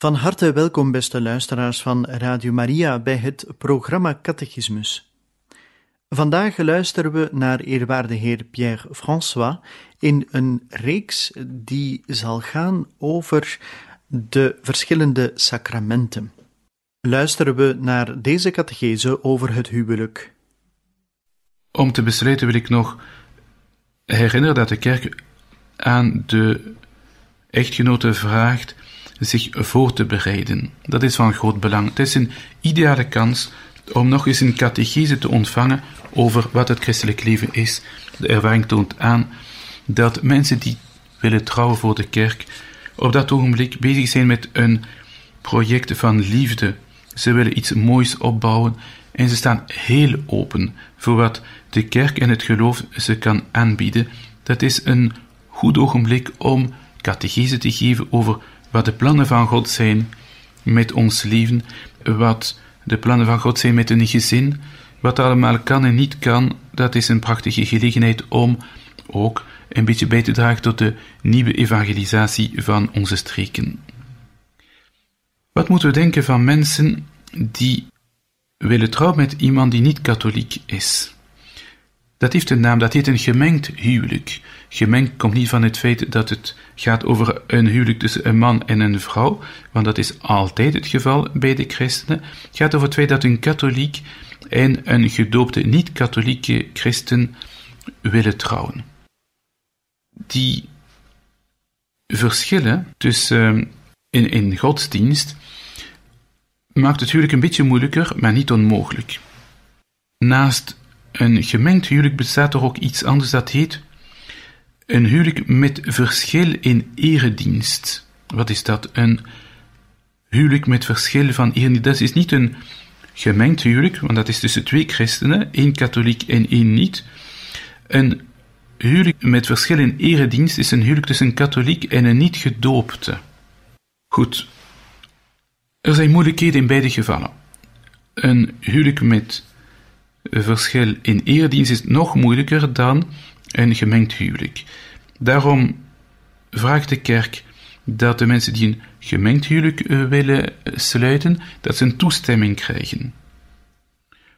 Van harte welkom, beste luisteraars van Radio Maria, bij het programma Catechismus. Vandaag luisteren we naar eerwaarde heer Pierre François in een reeks die zal gaan over de verschillende sacramenten. Luisteren we naar deze catechese over het huwelijk. Om te besluiten wil ik nog herinneren dat de kerk aan de echtgenoten vraagt zich voor te bereiden. Dat is van groot belang. Het is een ideale kans om nog eens een catechese te ontvangen over wat het christelijk leven is. De ervaring toont aan dat mensen die willen trouwen voor de kerk op dat ogenblik bezig zijn met een project van liefde. Ze willen iets moois opbouwen en ze staan heel open voor wat de kerk en het geloof ze kan aanbieden. Dat is een goed ogenblik om catechese te geven over wat de plannen van God zijn met ons leven, wat de plannen van God zijn met een gezin, wat allemaal kan en niet kan, dat is een prachtige gelegenheid om ook een beetje bij te dragen tot de nieuwe evangelisatie van onze streken. Wat moeten we denken van mensen die willen trouwen met iemand die niet katholiek is? Dat heeft een naam, dat heet een gemengd huwelijk. Gemengd komt niet van het feit dat het gaat over een huwelijk tussen een man en een vrouw, want dat is altijd het geval bij de christenen. Het gaat over het feit dat een katholiek en een gedoopte niet-katholieke christen willen trouwen. Die verschillen tussen in, in godsdienst maakt het huwelijk een beetje moeilijker, maar niet onmogelijk. Naast een gemengd huwelijk bestaat er ook iets anders dat heet een huwelijk met verschil in eredienst. Wat is dat? Een huwelijk met verschil van eredienst. Dat is niet een gemengd huwelijk, want dat is tussen twee christenen, één katholiek en één niet. Een huwelijk met verschil in eredienst is een huwelijk tussen een katholiek en een niet gedoopte. Goed. Er zijn moeilijkheden in beide gevallen. Een huwelijk met verschil in eredienst is nog moeilijker dan een gemengd huwelijk. Daarom vraagt de kerk dat de mensen die een gemengd huwelijk eh, willen sluiten, dat ze een toestemming krijgen.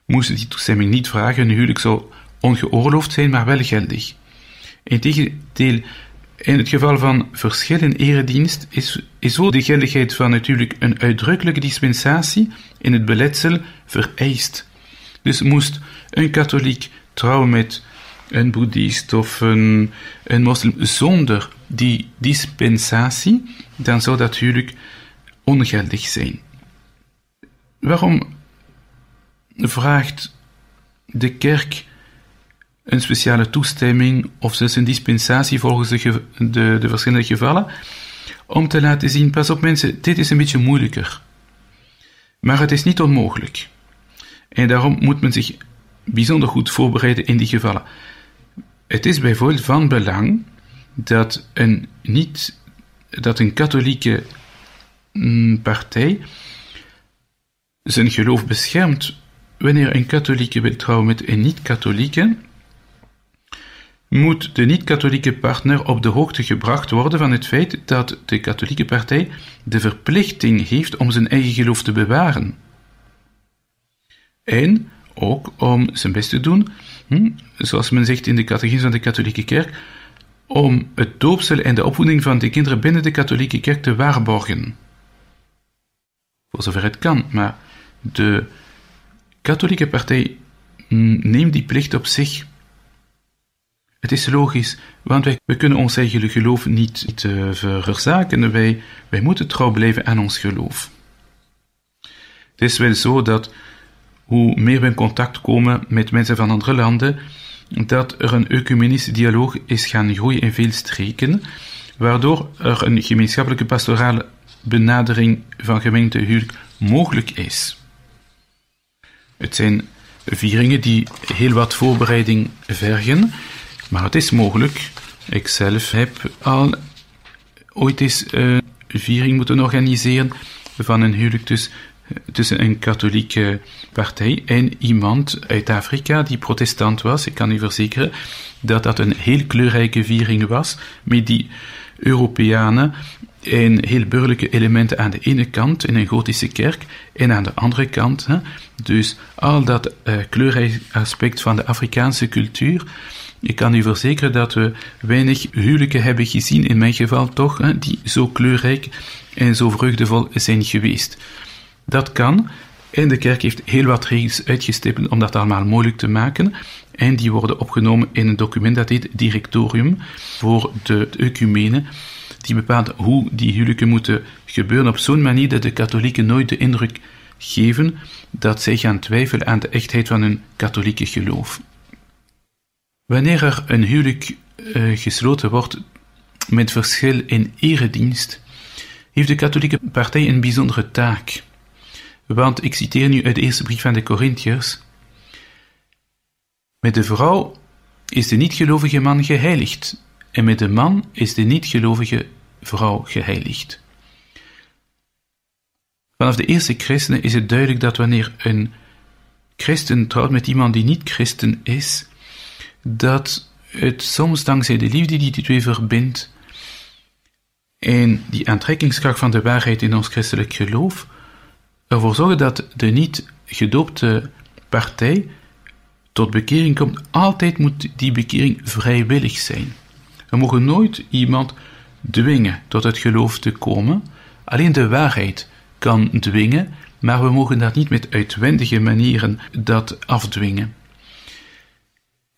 Moesten die toestemming niet vragen, een huwelijk zou ongeoorloofd zijn, maar wel geldig. Integendeel, in het geval van verschil in eredienst is, is zo de geldigheid van natuurlijk een uitdrukkelijke dispensatie in het beletsel vereist. Dus moest een katholiek trouwen met een boeddhist of een, een moslim zonder die dispensatie, dan zou dat huwelijk ongeldig zijn. Waarom vraagt de kerk een speciale toestemming of zelfs een dispensatie volgens de, de, de verschillende gevallen? Om te laten zien, pas op mensen, dit is een beetje moeilijker. Maar het is niet onmogelijk. En daarom moet men zich bijzonder goed voorbereiden in die gevallen. Het is bijvoorbeeld van belang dat een, niet, dat een katholieke mm, partij zijn geloof beschermt wanneer een katholieke wil trouwen met een niet-katholieke, moet de niet-katholieke partner op de hoogte gebracht worden van het feit dat de katholieke partij de verplichting heeft om zijn eigen geloof te bewaren. En ook om zijn best te doen, hm, zoals men zegt in de catechisme van de katholieke kerk, om het doopsel en de opvoeding van de kinderen binnen de katholieke kerk te waarborgen. Voor zover het kan, maar de katholieke partij neemt die plicht op zich. Het is logisch, want wij, we kunnen ons eigen geloof niet uh, verzaken. Wij, wij moeten trouw blijven aan ons geloof. Het is wel zo dat hoe meer we in contact komen met mensen van andere landen, dat er een ecumenische dialoog is gaan groeien in veel streken, waardoor er een gemeenschappelijke pastorale benadering van gemeentehuwelijk mogelijk is. Het zijn vieringen die heel wat voorbereiding vergen, maar het is mogelijk. Ik zelf heb al ooit eens een viering moeten organiseren van een huwelijk dus tussen een katholieke partij en iemand uit Afrika die protestant was. Ik kan u verzekeren dat dat een heel kleurrijke viering was, met die Europeanen en heel burgerlijke elementen aan de ene kant in een gotische kerk en aan de andere kant. Hè, dus al dat uh, kleurrijk aspect van de Afrikaanse cultuur. Ik kan u verzekeren dat we weinig huwelijken hebben gezien, in mijn geval toch, hè, die zo kleurrijk en zo vreugdevol zijn geweest. Dat kan. En de kerk heeft heel wat regels uitgestippeld om dat allemaal mogelijk te maken. En die worden opgenomen in een document dat heet Directorium voor de, ecumene. Die bepaalt hoe die huwelijken moeten gebeuren op zo'n manier dat de katholieken nooit de indruk geven dat zij gaan twijfelen aan de echtheid van hun katholieke geloof. Wanneer er een huwelijk uh, gesloten wordt met verschil in eredienst, heeft de katholieke partij een bijzondere taak. Want ik citeer nu uit de eerste brief van de Corinthiërs. Met de vrouw is de niet-gelovige man geheiligd, en met de man is de niet-gelovige vrouw geheiligd. Vanaf de eerste christenen is het duidelijk dat wanneer een christen trouwt met iemand die niet christen is, dat het soms dankzij de liefde die die twee verbindt en die aantrekkingskracht van de waarheid in ons christelijk geloof, ervoor zorgen dat de niet gedoopte partij tot bekering komt, altijd moet die bekering vrijwillig zijn. We mogen nooit iemand dwingen tot het geloof te komen. Alleen de waarheid kan dwingen, maar we mogen dat niet met uitwendige manieren dat afdwingen.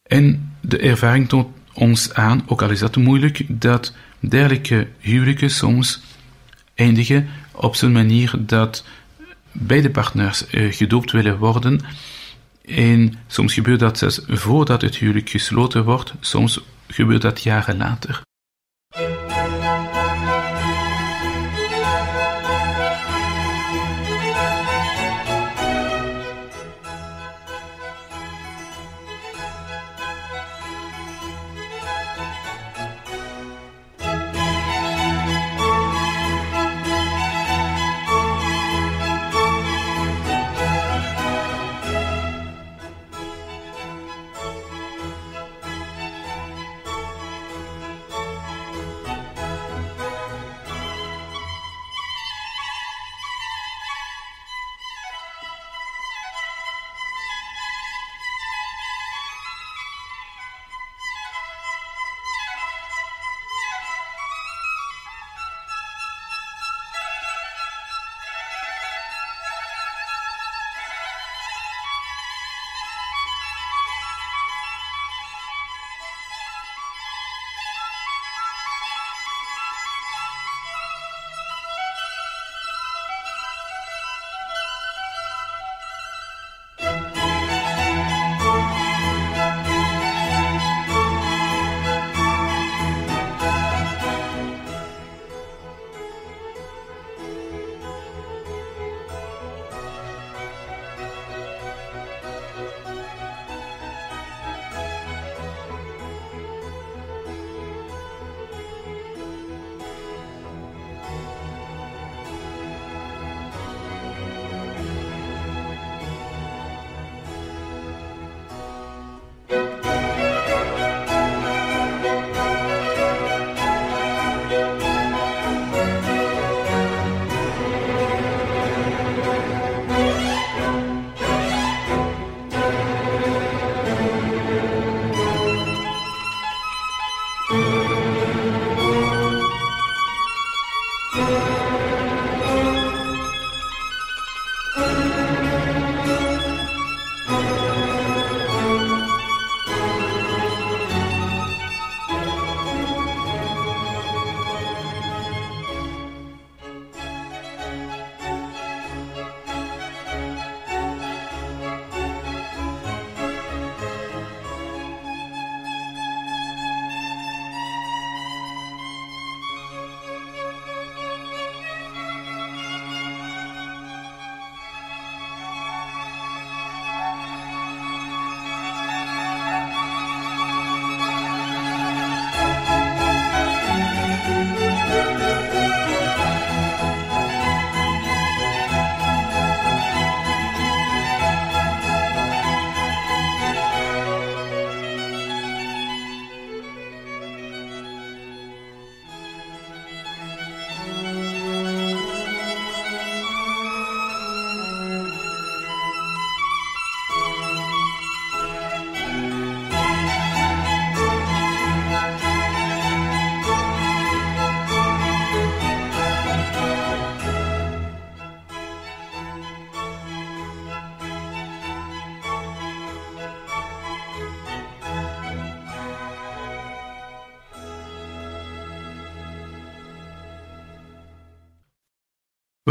En de ervaring toont ons aan, ook al is dat moeilijk, dat dergelijke huwelijken soms eindigen op zo'n manier dat beide partners uh, gedoopt willen worden. En soms gebeurt dat zelfs voordat het huwelijk gesloten wordt, soms gebeurt dat jaren later.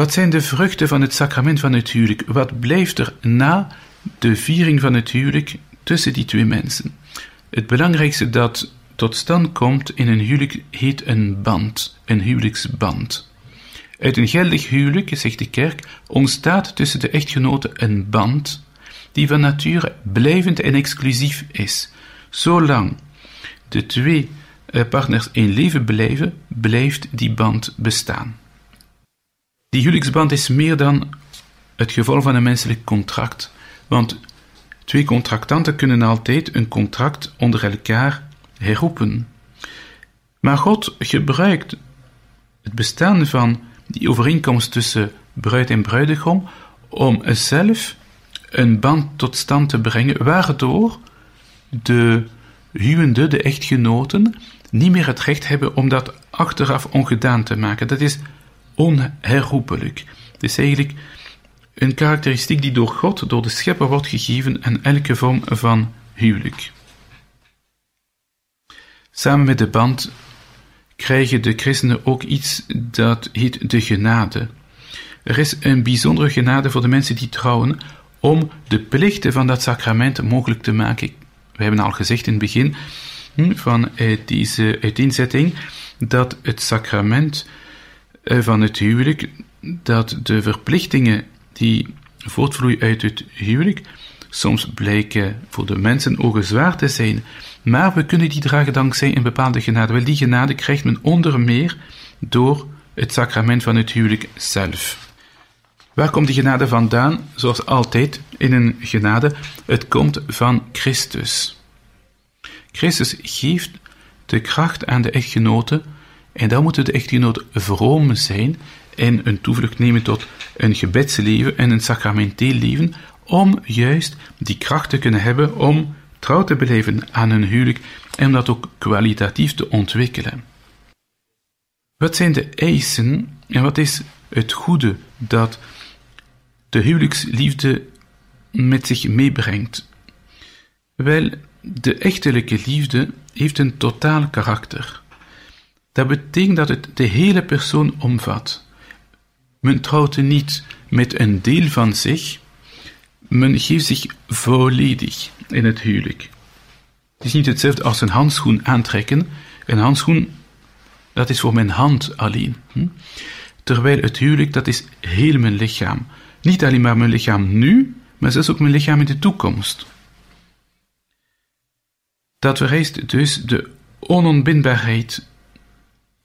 Wat zijn de vruchten van het sacrament van het huwelijk? Wat blijft er na de viering van het huwelijk tussen die twee mensen? Het belangrijkste dat tot stand komt in een huwelijk heet een band, een huwelijksband. Uit een geldig huwelijk, zegt de kerk, ontstaat tussen de echtgenoten een band die van nature blijvend en exclusief is. Zolang de twee eh, partners in leven blijven, blijft die band bestaan. Die huwelijksband is meer dan het gevolg van een menselijk contract, want twee contractanten kunnen altijd een contract onder elkaar herroepen. Maar God gebruikt het bestaan van die overeenkomst tussen bruid en bruidegom om zelf een band tot stand te brengen, waardoor de huwende, de echtgenoten, niet meer het recht hebben om dat achteraf ongedaan te maken. Dat is onherroepelijk. Het is eigenlijk een karakteristiek die door God, door de schepper wordt gegeven aan elke vorm van huwelijk. Samen met de band krijgen de christenen ook iets dat heet de genade. Er is een bijzondere genade voor de mensen die trouwen om de plichten van dat sacrament mogelijk te maken. We hebben al gezegd in het begin hm, van eh, deze uiteenzetting dat het sacrament van het huwelijk, dat de verplichtingen die voortvloeien uit het huwelijk, soms blijken voor de mensen ogen zwaar te zijn, maar we kunnen die dragen dankzij een bepaalde genade. Wel, die genade krijgt men onder meer door het sacrament van het huwelijk zelf. Waar komt die genade vandaan? Zoals altijd in een genade, het komt van Christus. Christus geeft de kracht aan de echtgenoten en dan moeten de echtgenoten vroom zijn en een toevlucht nemen tot een gebedsleven en een sacramenteel leven, om juist die kracht te kunnen hebben om trouw te beleven aan een huwelijk en om dat ook kwalitatief te ontwikkelen. Wat zijn de eisen en wat is het goede dat de huwelijksliefde met zich meebrengt? Wel, de echtelijke liefde heeft een totaal karakter. Dat betekent dat het de hele persoon omvat. Men trouwt niet met een deel van zich, men geeft zich volledig in het huwelijk. Het is niet hetzelfde als een handschoen aantrekken. Een handschoen, dat is voor mijn hand alleen. Hm? Terwijl het huwelijk, dat is heel mijn lichaam. Niet alleen maar mijn lichaam nu, maar zelfs ook mijn lichaam in de toekomst. Dat vereist dus de onontbindbaarheid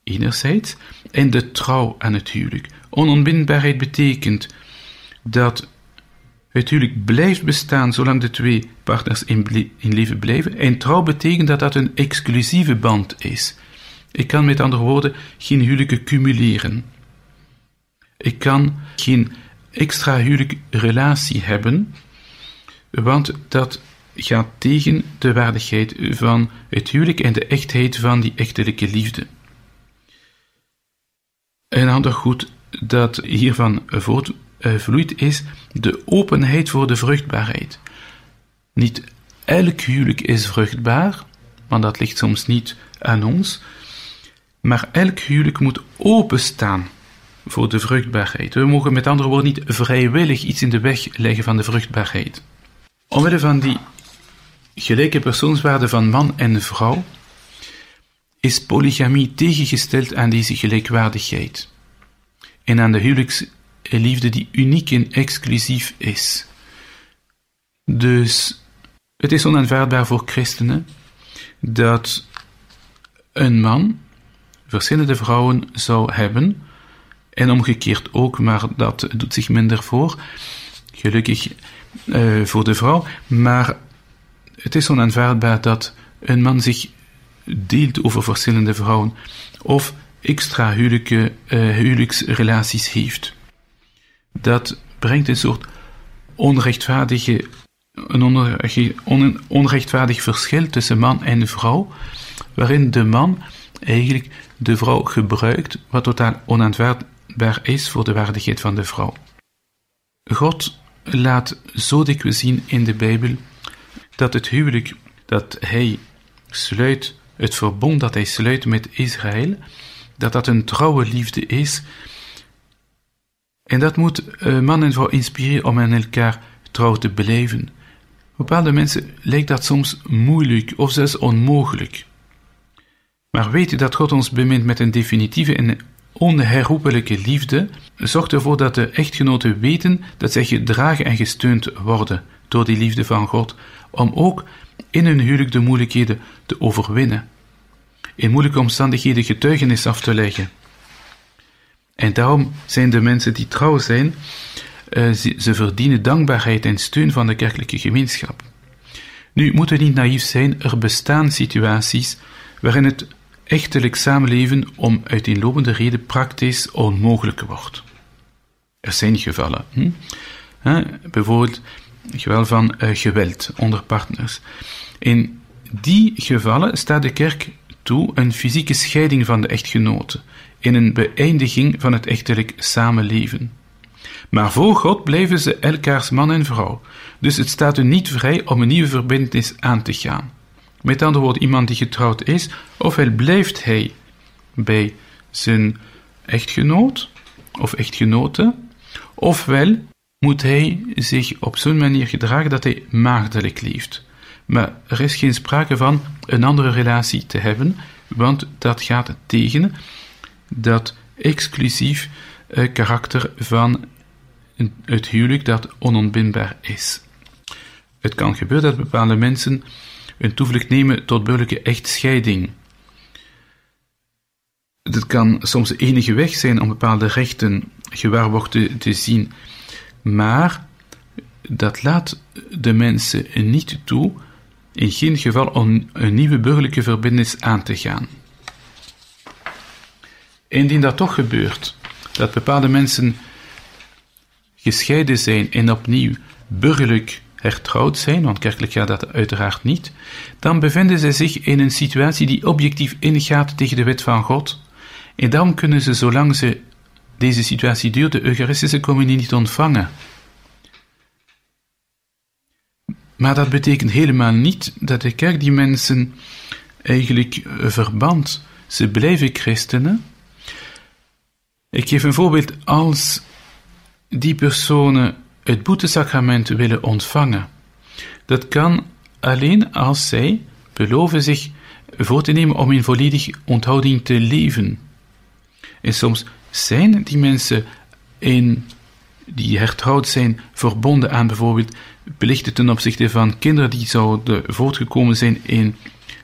enerzijds en de trouw aan het huwelijk. Onontbindbaarheid betekent dat het huwelijk blijft bestaan zolang de twee partners in, in leven blijven. En trouw betekent dat dat een exclusieve band is. Ik kan met andere woorden geen huwelijken cumuleren. Ik kan geen extra huwelijkrelatie hebben, want dat gaat tegen de waardigheid van het huwelijk en de echtheid van die echtelijke liefde. Een ander goed dat hiervan voortvloeit is de openheid voor de vruchtbaarheid. Niet elk huwelijk is vruchtbaar, want dat ligt soms niet aan ons, maar elk huwelijk moet openstaan voor de vruchtbaarheid. We mogen met andere woorden niet vrijwillig iets in de weg leggen van de vruchtbaarheid. Omwille van die gelijke persoonswaarde van man en vrouw is polygamie tegengesteld aan deze gelijkwaardigheid en aan de huwelijksliefde die uniek en exclusief is. Dus het is onaanvaardbaar voor christenen dat een man verschillende vrouwen zou hebben, en omgekeerd ook, maar dat doet zich minder voor, gelukkig uh, voor de vrouw, maar het is onaanvaardbaar dat een man zich deelt over verschillende vrouwen of extra huwelijke, uh, huwelijksrelaties heeft. Dat brengt een soort onrechtvaardige, een onrechtvaardig verschil tussen man en vrouw, waarin de man eigenlijk de vrouw gebruikt, wat totaal onaanvaardbaar is voor de waardigheid van de vrouw. God laat zo dikwijls zien in de Bijbel dat het huwelijk dat hij sluit, het verbond dat hij sluit met Israël, dat dat een trouwe liefde is, En dat moet uh, man en vrouw inspireren om aan elkaar trouw te beleven. Bepaalde mensen lijkt dat soms moeilijk of zelfs onmogelijk. Maar weet dat God ons bemint met een definitieve en onherroepelijke liefde, zorgt ervoor dat de echtgenoten weten dat zij gedragen en gesteund worden door die liefde van God, om ook in hun huwelijk de moeilijkheden te overwinnen, in moeilijke omstandigheden getuigenis af te leggen. En daarom zijn de mensen die trouw zijn, ze, ze, verdienen dankbaarheid en steun van de kerkelijke gemeenschap. Nu moeten we niet naïef zijn, er bestaan situaties waarin het echtelijk samenleven om uiteenlopende reden praktisch onmogelijk wordt. Er zijn gevallen. Hm? bijvoorbeeld geweld van uh, geweld onder partners. In die gevallen staat de kerk toe een fysieke scheiding van de echtgenoten, in een beëindiging van het echtelijk samenleven. Maar voor God blijven ze elkaars man en vrouw, dus het staat u niet vrij om een nieuwe verbindenis aan te gaan. Met andere woorden, iemand die getrouwd is, ofwel blijft hij bij zijn echtgenoot of echtgenote, ofwel moet hij zich op zo'n manier gedragen dat hij maagdelijk leeft. Maar er is geen sprake van een andere relatie te hebben, want dat gaat tegen dat exclusief uh, karakter van het huwelijk dat onontbindbaar is. Het kan gebeuren dat bepaalde mensen een toevlucht nemen tot burgerlijke echtscheiding. Het kan soms de enige weg zijn om bepaalde rechten gewaarborgd te zien, maar dat laat de mensen niet toe in geen geval om een nieuwe burgerlijke verbindenis aan te gaan. Indien dat toch gebeurt, dat bepaalde mensen gescheiden zijn en opnieuw burgerlijk hertrouwd zijn, want kerkelijk gaat dat uiteraard niet, dan bevinden ze zich in een situatie die objectief ingaat tegen de wet van God. En dan kunnen ze, zolang ze deze situatie duurt, de Eucharistische communie niet ontvangen. Maar dat betekent helemaal niet dat de kerk die mensen eigenlijk eh, verband. Ze blijven christenen. Ik geef een voorbeeld. Als die personen het boetesacrament willen ontvangen, dat kan alleen als zij beloven zich voor te nemen om in volledige onthouding te leven. En soms zijn die mensen in, die hertrouwd zijn verbonden aan bijvoorbeeld plichten ten opzichte van kinderen die zouden voortgekomen zijn in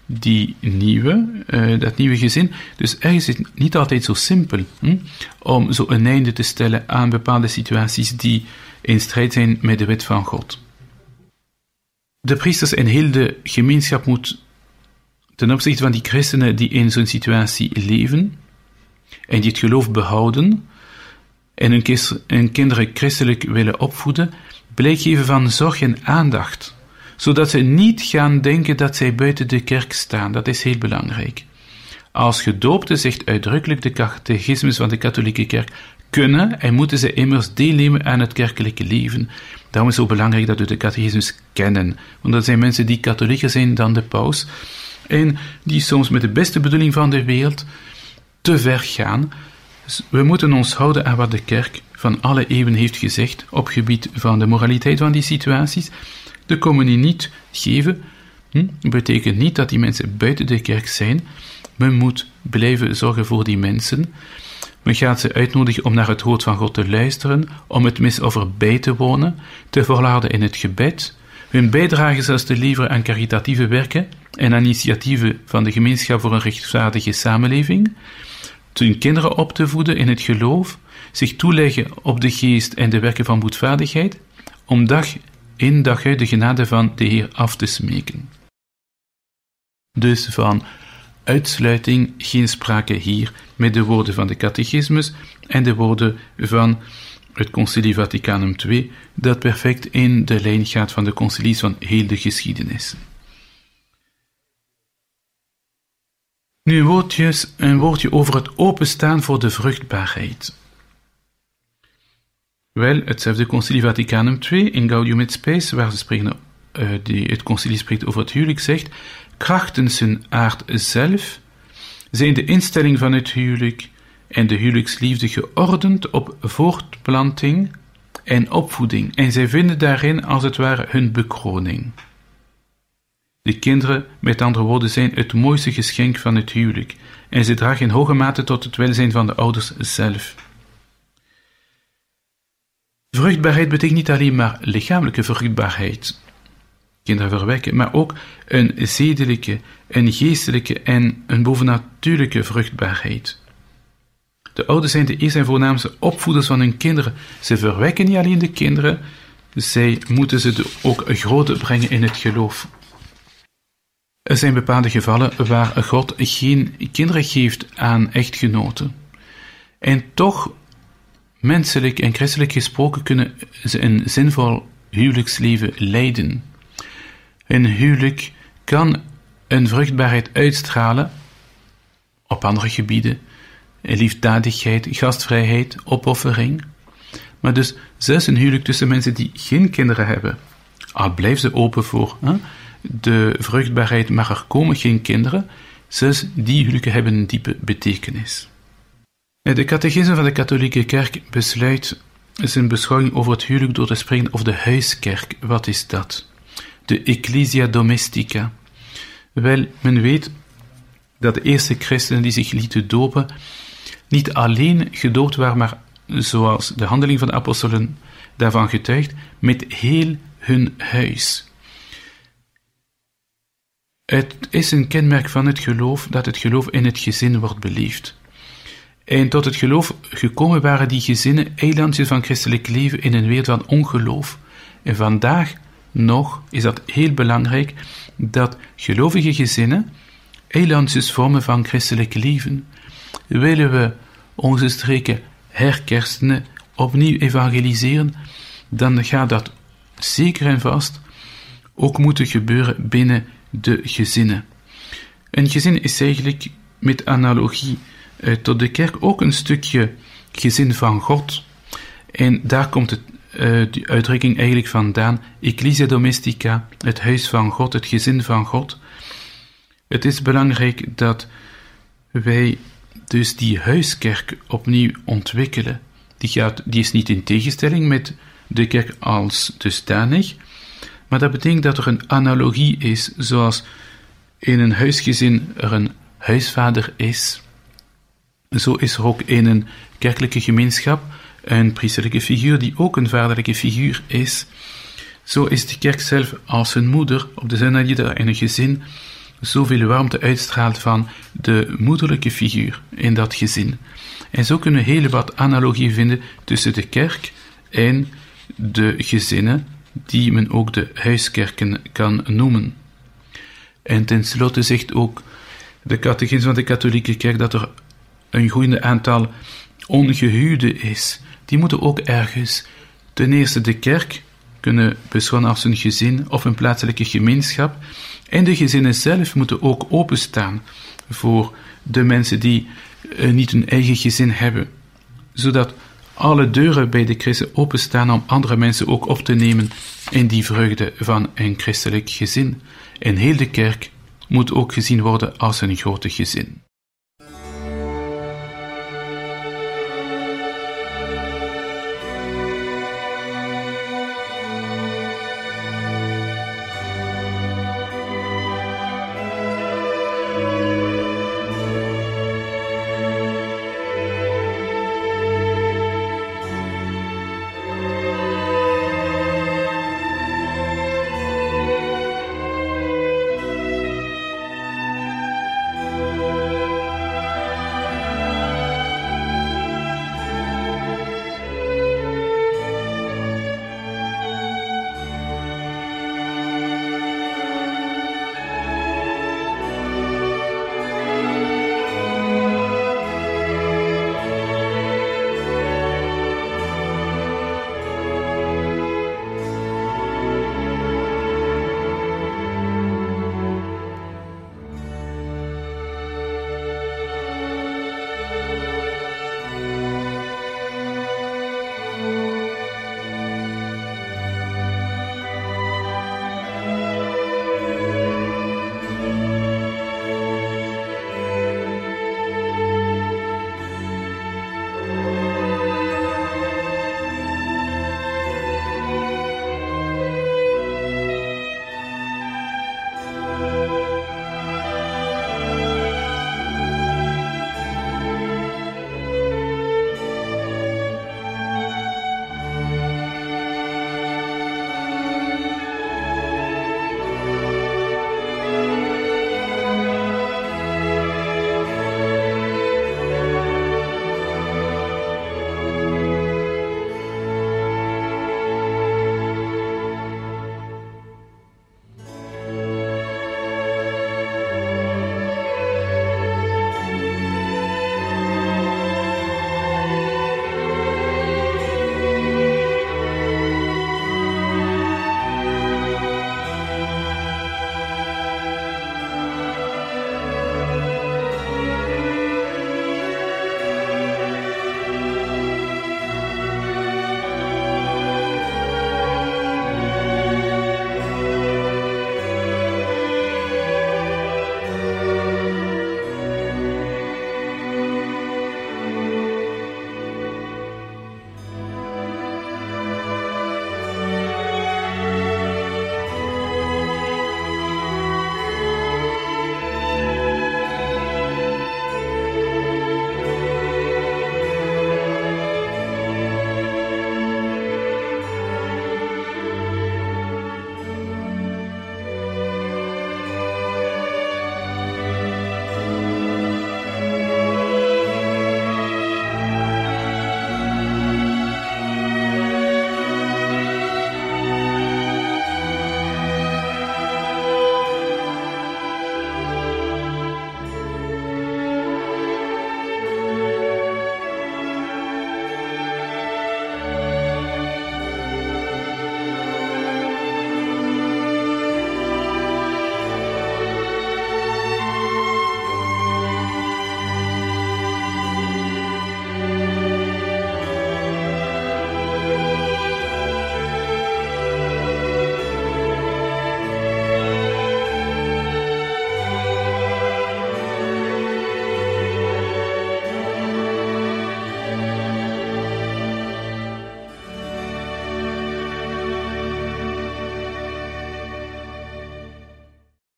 die nieuwe, uh, dat nieuwe gezin. Dus er is het niet altijd zo simpel hm, om zo een einde te stellen aan bepaalde situaties die in strijd zijn met de wet van God. De priesters en heel de gemeenschap moet ten opzichte van die christenen die in zo'n situatie leven en die het geloof behouden en hun, kinderen christelijk willen opvoeden, blijk geven van zorg en aandacht, zodat ze niet gaan denken dat zij buiten de kerk staan. Dat is heel belangrijk. Als gedoopte zegt uitdrukkelijk de catechismus van de katholieke kerk, kunnen en moeten ze immers deelnemen aan het kerkelijke leven. Daarom is het zo belangrijk dat we de catechismus kennen, want dat zijn mensen die katholieker zijn dan de paus en die soms met de beste bedoeling van de wereld te ver gaan. Dus we moeten ons houden aan wat de kerk van alle eeuwen heeft gezegd op gebied van de moraliteit van die situaties. De communie niet geven hm, betekent niet dat die mensen buiten de kerk zijn. Men moet blijven zorgen voor die mensen. Men gaat ze uitnodigen om naar het woord van God te luisteren, om het misoffer bij te wonen, te volharden in het gebed, hun bijdrage zelfs te leveren aan caritatieve werken en initiatieven van de gemeenschap voor een rechtvaardige samenleving, hun kinderen op te voeden in het geloof, zich toeleggen op de geest en de werken van boetvaardigheid, om dag in dag uit de genade van de Heer af te smeken. Dus van uitsluiting geen sprake hier met de woorden van de catechismus en de woorden van het Concilie Vaticanum II, dat perfect in de lijn gaat van de concilies van heel de geschiedenis. Nu een woordje, een woordje over het openstaan voor de vruchtbaarheid. Wel, hetzelfde Concilie Vaticanum II in Gaudium et Spes, waar ze spreken, uh, die, het concilie spreekt over het huwelijk, zegt, krachtens zijn aard zelf zijn de instelling van het huwelijk en de huwelijksliefde geordend op voortplanting en opvoeding, en zij vinden daarin als het ware hun bekroning. De kinderen, met andere woorden, zijn het mooiste geschenk van het huwelijk, en ze dragen in hoge mate tot het welzijn van de ouders zelf. Vruchtbaarheid betekent niet alleen maar lichamelijke vruchtbaarheid, kinderen verwekken, maar ook een zedelijke, een geestelijke en een bovennatuurlijke vruchtbaarheid. De ouders zijn de eerste en voornaamste opvoeders van hun kinderen. Ze verwekken niet alleen de kinderen, zij moeten ze ook groter brengen in het geloof. Er zijn bepaalde gevallen waar God geen kinderen geeft aan echtgenoten. En toch, menselijk en christelijk gesproken, kunnen ze een zinvol huwelijksleven leiden. Een huwelijk kan een vruchtbaarheid uitstralen op andere gebieden, liefdadigheid, gastvrijheid, opoffering. Maar dus zelfs een huwelijk tussen mensen die geen kinderen hebben, al blijven ze open voor hè, de vruchtbaarheid, maar er komen geen kinderen, zelfs die huwelijken hebben een diepe betekenis. De catechisme van de katholieke kerk besluit zijn beschouwing over het huwelijk door te spreken over de huiskerk. Wat is dat? De ecclesia domestica. Wel, men weet dat de eerste christenen die zich lieten dopen, niet alleen gedoopt waren, maar zoals de handeling van de apostelen daarvan getuigt, met heel hun huis. Het is een kenmerk van het geloof dat het geloof in het gezin wordt beleefd. En tot het geloof gekomen waren die gezinnen eilandjes van christelijk leven in een wereld van ongeloof. En vandaag nog is dat heel belangrijk dat gelovige gezinnen eilandjes vormen van christelijk leven. Willen we onze streken herkerstenen, opnieuw evangeliseren, dan gaat dat zeker en vast ook moeten gebeuren binnen de gezinnen. Een gezin is eigenlijk met analogie eh, tot de kerk ook een stukje gezin van God. En daar komt het, uh, die uitdrukking eigenlijk vandaan, Ecclesia Domestica, het huis van God, het gezin van God. Het is belangrijk dat wij dus die huiskerk opnieuw ontwikkelen. Die, gaat, die is niet in tegenstelling met de kerk als dusdanig, maar dat betekent dat er een analogie is, zoals in een huisgezin er een huisvader is. Zo is er ook in een kerkelijke gemeenschap een priesterlijke figuur die ook een vaderlijke figuur is. Zo is de kerk zelf als een moeder, op de zin dat je er in een gezin zoveel warmte uitstraalt van de moederlijke figuur in dat gezin. En zo kunnen we heel wat analogie vinden tussen de kerk en de gezinnen, die men ook de huiskerken kan noemen. En tenslotte zegt ook de catechisme van de katholieke kerk dat er een groeiende aantal ongehuwden is. Die moeten ook ergens ten eerste de kerk kunnen beschouwen als een gezin of een plaatselijke gemeenschap. En de gezinnen zelf moeten ook openstaan voor de mensen die uh, niet een eigen gezin hebben, zodat alle deuren bij de christen openstaan om andere mensen ook op te nemen in die vreugde van een christelijk gezin. En heel de kerk moet ook gezien worden als een grote gezin.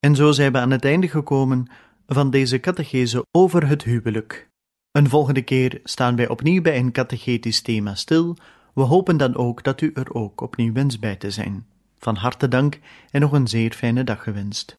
En zo zijn we aan het einde gekomen van deze catechese over het huwelijk. Een volgende keer staan wij opnieuw bij een catechetisch thema stil. We hopen dan ook dat u er ook opnieuw wens bij te zijn. Van harte dank en nog een zeer fijne dag gewenst.